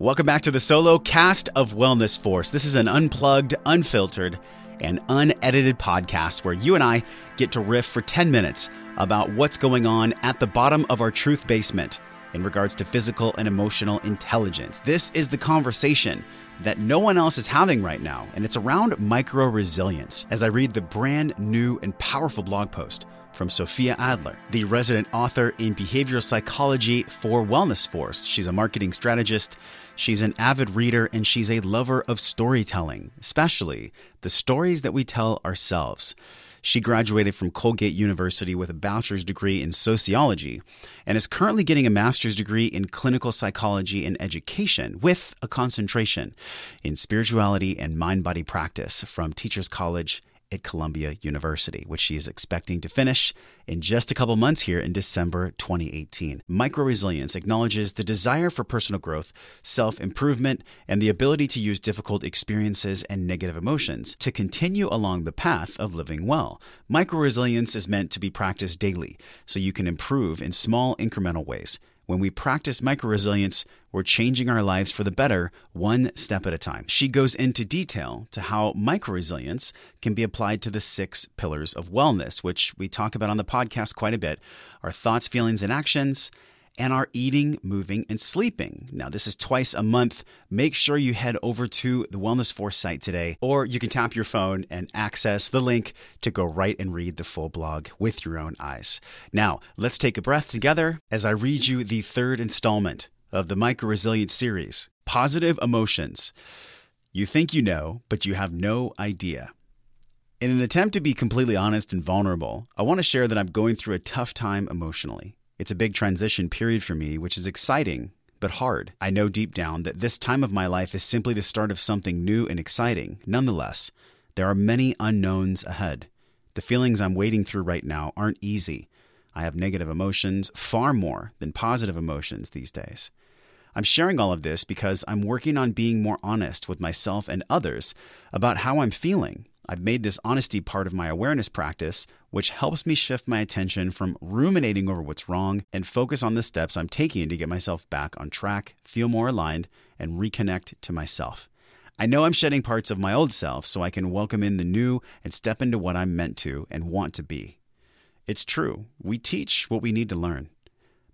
Welcome back to the solo cast of Wellness Force. This is an unplugged, unfiltered, and unedited podcast where you and I get to riff for 10 minutes about what's going on at the bottom of our truth basement in regards to physical and emotional intelligence. This is the conversation that no one else is having right now, and it's around micro resilience. As I read the brand new and powerful blog post from Sophia Adler, the resident author in behavioral psychology for Wellness Force. She's a marketing strategist, she's an avid reader, and she's a lover of storytelling, especially the stories that we tell ourselves. She graduated from Colgate University with a bachelor's degree in sociology and is currently getting a master's degree in clinical psychology and education with a concentration in spirituality and mind body practice from Teachers College at Columbia University, which she is expecting to finish in just a couple months here in December 2018. Micro resilience acknowledges the desire for personal growth, self improvement, and the ability to use difficult experiences and negative emotions to continue along the path of living well. Micro resilience is meant to be practiced daily so you can improve in small incremental ways. When we practice micro resilience, we're changing our lives for the better one step at a time. She goes into detail to how micro resilience can be applied to the six pillars of wellness, which we talk about on the podcast quite a bit our thoughts, feelings, and actions and are eating, moving, and sleeping. Now, this is twice a month. Make sure you head over to the Wellness Force site today, or you can tap your phone and access the link to go right and read the full blog with your own eyes. Now, let's take a breath together as I read you the third installment of the Micro Resilience series Positive Emotions. You think you know, but you have no idea. In an attempt to be completely honest and vulnerable, I want to share that I'm going through a tough time emotionally. It's a big transition period for me, which is exciting, but hard. I know deep down that this time of my life is simply the start of something new and exciting. Nonetheless, there are many unknowns ahead. The feelings I'm wading through right now aren't easy. I have negative emotions far more than positive emotions these days. I'm sharing all of this because I'm working on being more honest with myself and others about how I'm feeling I've made this honesty part of my awareness practice, which helps me shift my attention from ruminating over what's wrong and focus on the steps I'm taking to get myself back on track, feel more aligned, and reconnect to myself. I know I'm shedding parts of my old self so I can welcome in the new and step into what I'm meant to and want to be. It's true, we teach what we need to learn.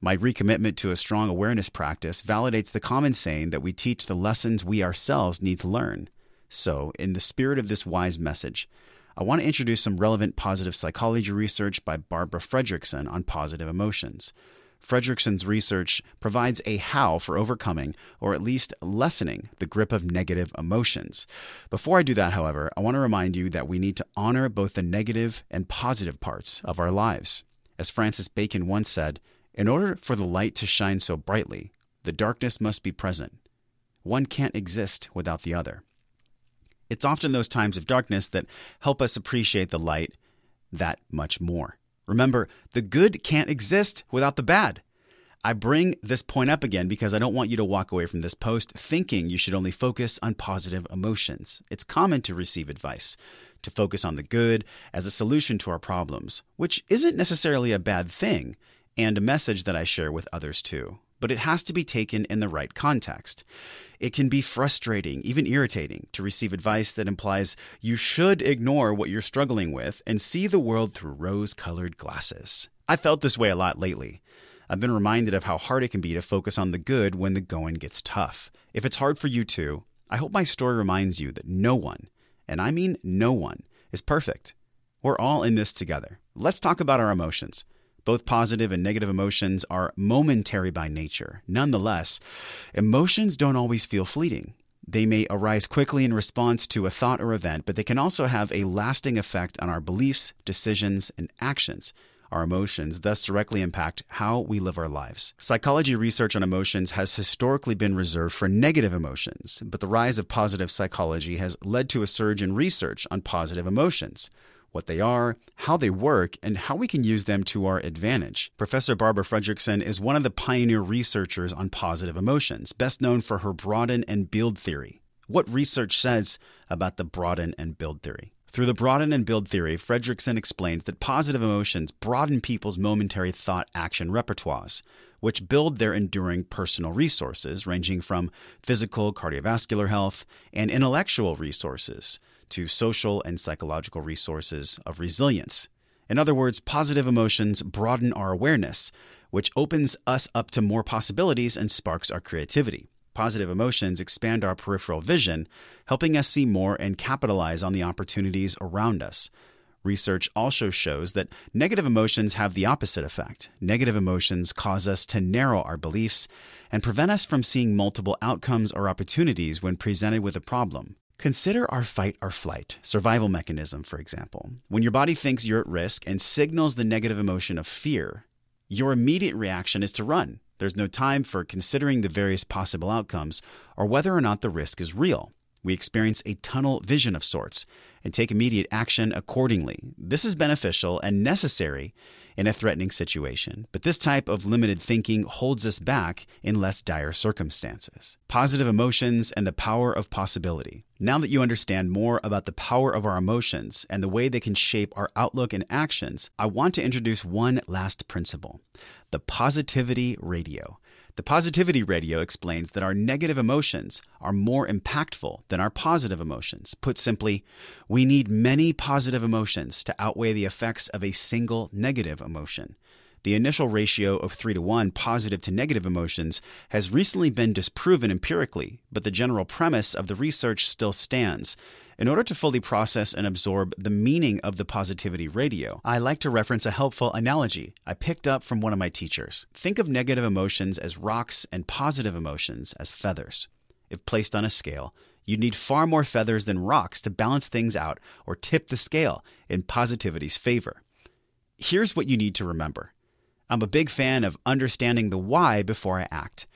My recommitment to a strong awareness practice validates the common saying that we teach the lessons we ourselves need to learn. So, in the spirit of this wise message, I want to introduce some relevant positive psychology research by Barbara Fredrickson on positive emotions. Fredrickson's research provides a how for overcoming, or at least lessening, the grip of negative emotions. Before I do that, however, I want to remind you that we need to honor both the negative and positive parts of our lives. As Francis Bacon once said, in order for the light to shine so brightly, the darkness must be present. One can't exist without the other. It's often those times of darkness that help us appreciate the light that much more. Remember, the good can't exist without the bad. I bring this point up again because I don't want you to walk away from this post thinking you should only focus on positive emotions. It's common to receive advice to focus on the good as a solution to our problems, which isn't necessarily a bad thing, and a message that I share with others too but it has to be taken in the right context. It can be frustrating, even irritating, to receive advice that implies you should ignore what you're struggling with and see the world through rose colored glasses. I felt this way a lot lately. I've been reminded of how hard it can be to focus on the good when the going gets tough. If it's hard for you too, I hope my story reminds you that no one, and I mean no one, is perfect. We're all in this together. Let's talk about our emotions. Both positive and negative emotions are momentary by nature. Nonetheless, emotions don't always feel fleeting. They may arise quickly in response to a thought or event, but they can also have a lasting effect on our beliefs, decisions, and actions. Our emotions thus directly impact how we live our lives. Psychology research on emotions has historically been reserved for negative emotions, but the rise of positive psychology has led to a surge in research on positive emotions what they are, how they work, and how we can use them to our advantage. Professor Barbara Fredrickson is one of the pioneer researchers on positive emotions, best known for her broaden and build theory. What research says about the broaden and build theory? Through the broaden and build theory, Fredrickson explains that positive emotions broaden people's momentary thought action repertoires. Which build their enduring personal resources, ranging from physical, cardiovascular health, and intellectual resources to social and psychological resources of resilience. In other words, positive emotions broaden our awareness, which opens us up to more possibilities and sparks our creativity. Positive emotions expand our peripheral vision, helping us see more and capitalize on the opportunities around us. Research also shows that negative emotions have the opposite effect. Negative emotions cause us to narrow our beliefs and prevent us from seeing multiple outcomes or opportunities when presented with a problem. Consider our fight or flight survival mechanism, for example. When your body thinks you're at risk and signals the negative emotion of fear, your immediate reaction is to run. There's no time for considering the various possible outcomes or whether or not the risk is real. We experience a tunnel vision of sorts and take immediate action accordingly. This is beneficial and necessary in a threatening situation, but this type of limited thinking holds us back in less dire circumstances. Positive emotions and the power of possibility. Now that you understand more about the power of our emotions and the way they can shape our outlook and actions, I want to introduce one last principle the positivity radio. The Positivity Radio explains that our negative emotions are more impactful than our positive emotions. Put simply, we need many positive emotions to outweigh the effects of a single negative emotion. The initial ratio of 3 to 1 positive to negative emotions has recently been disproven empirically, but the general premise of the research still stands. In order to fully process and absorb the meaning of the positivity radio, I like to reference a helpful analogy I picked up from one of my teachers. Think of negative emotions as rocks and positive emotions as feathers. If placed on a scale, you'd need far more feathers than rocks to balance things out or tip the scale in positivity's favor. Here's what you need to remember I'm a big fan of understanding the why before I act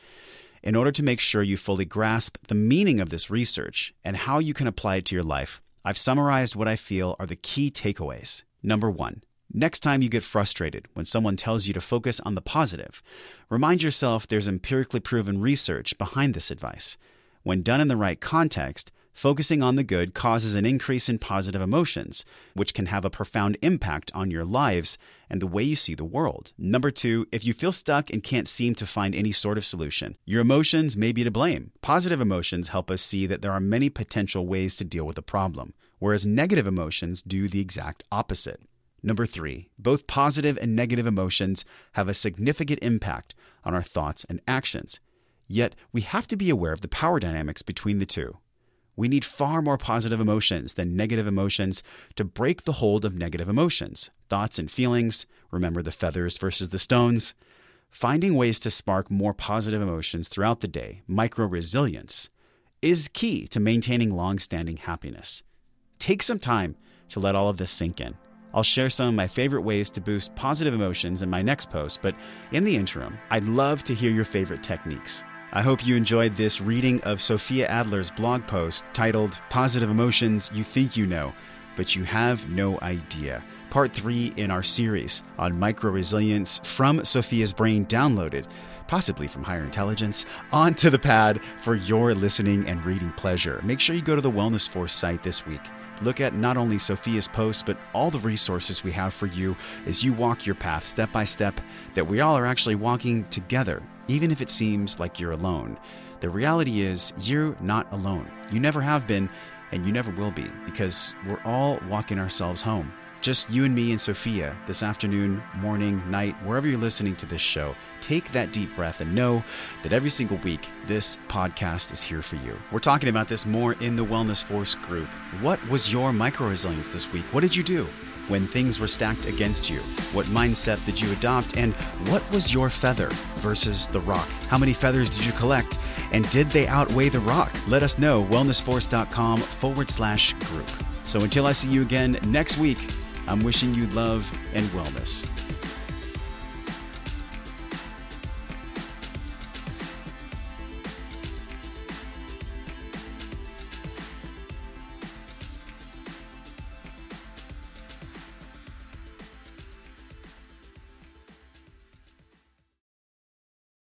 in order to make sure you fully grasp the meaning of this research and how you can apply it to your life, I've summarized what I feel are the key takeaways. Number one, next time you get frustrated when someone tells you to focus on the positive, remind yourself there's empirically proven research behind this advice. When done in the right context, Focusing on the good causes an increase in positive emotions, which can have a profound impact on your lives and the way you see the world. Number two, if you feel stuck and can't seem to find any sort of solution, your emotions may be to blame. Positive emotions help us see that there are many potential ways to deal with a problem, whereas negative emotions do the exact opposite. Number three, both positive and negative emotions have a significant impact on our thoughts and actions. Yet, we have to be aware of the power dynamics between the two. We need far more positive emotions than negative emotions to break the hold of negative emotions, thoughts and feelings. Remember the feathers versus the stones. Finding ways to spark more positive emotions throughout the day, micro resilience, is key to maintaining long standing happiness. Take some time to let all of this sink in. I'll share some of my favorite ways to boost positive emotions in my next post, but in the interim, I'd love to hear your favorite techniques. I hope you enjoyed this reading of Sophia Adler's blog post titled Positive Emotions You Think You Know, but You Have No Idea. Part three in our series on micro resilience from Sophia's brain downloaded, possibly from higher intelligence, onto the pad for your listening and reading pleasure. Make sure you go to the Wellness Force site this week. Look at not only Sophia's posts, but all the resources we have for you as you walk your path step by step that we all are actually walking together even if it seems like you're alone. The reality is, you're not alone. You never have been, and you never will be, because we're all walking ourselves home. Just you and me and Sophia this afternoon, morning, night, wherever you're listening to this show. Take that deep breath and know that every single week, this podcast is here for you. We're talking about this more in the Wellness Force group. What was your micro resilience this week? What did you do? when things were stacked against you? What mindset did you adopt? And what was your feather versus the rock? How many feathers did you collect? And did they outweigh the rock? Let us know. Wellnessforce.com forward slash group. So until I see you again next week, I'm wishing you love and wellness.